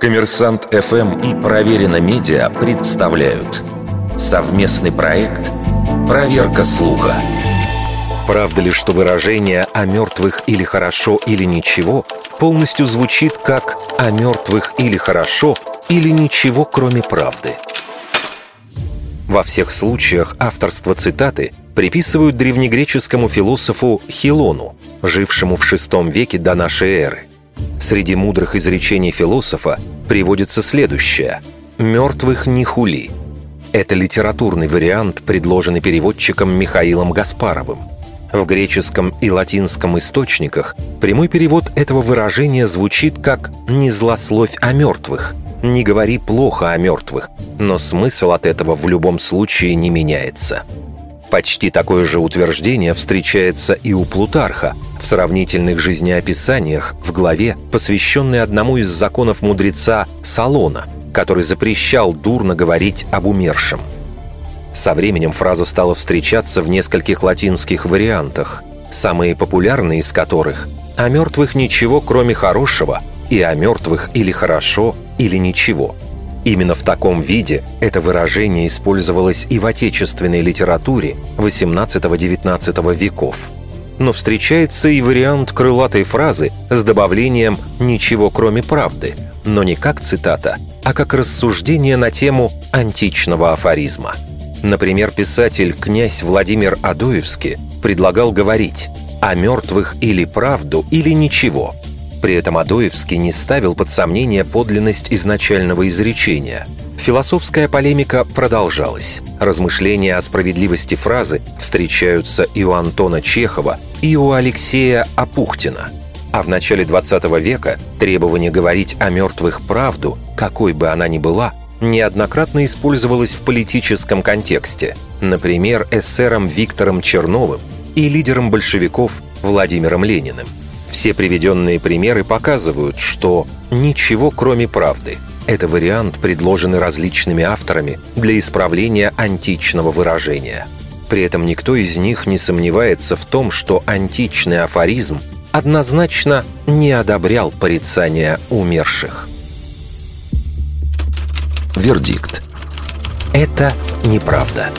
Коммерсант ФМ и Проверено Медиа представляют совместный проект «Проверка слуха». Правда ли, что выражение «о мертвых или хорошо или ничего» полностью звучит как «о мертвых или хорошо или ничего, кроме правды»? Во всех случаях авторство цитаты приписывают древнегреческому философу Хилону, жившему в VI веке до нашей эры. Среди мудрых изречений философа приводится следующее «мертвых не хули». Это литературный вариант, предложенный переводчиком Михаилом Гаспаровым. В греческом и латинском источниках прямой перевод этого выражения звучит как «не злословь о мертвых», «не говори плохо о мертвых», но смысл от этого в любом случае не меняется. Почти такое же утверждение встречается и у Плутарха в сравнительных жизнеописаниях в главе, посвященной одному из законов мудреца Салона, который запрещал дурно говорить об умершем. Со временем фраза стала встречаться в нескольких латинских вариантах, самые популярные из которых «о мертвых ничего, кроме хорошего» и «о мертвых или хорошо, или ничего». Именно в таком виде это выражение использовалось и в отечественной литературе XVIII-XIX веков. Но встречается и вариант крылатой фразы с добавлением «ничего кроме правды», но не как цитата, а как рассуждение на тему античного афоризма. Например, писатель князь Владимир Адоевский предлагал говорить «о мертвых или правду, или ничего», при этом Адоевский не ставил под сомнение подлинность изначального изречения. Философская полемика продолжалась. Размышления о справедливости фразы встречаются и у Антона Чехова, и у Алексея Апухтина. А в начале 20 века требование говорить о мертвых правду, какой бы она ни была, неоднократно использовалось в политическом контексте, например, эсером Виктором Черновым и лидером большевиков Владимиром Лениным – все приведенные примеры показывают, что ничего кроме правды. Это вариант, предложенный различными авторами для исправления античного выражения. При этом никто из них не сомневается в том, что античный афоризм однозначно не одобрял порицания умерших. Вердикт. Это неправда.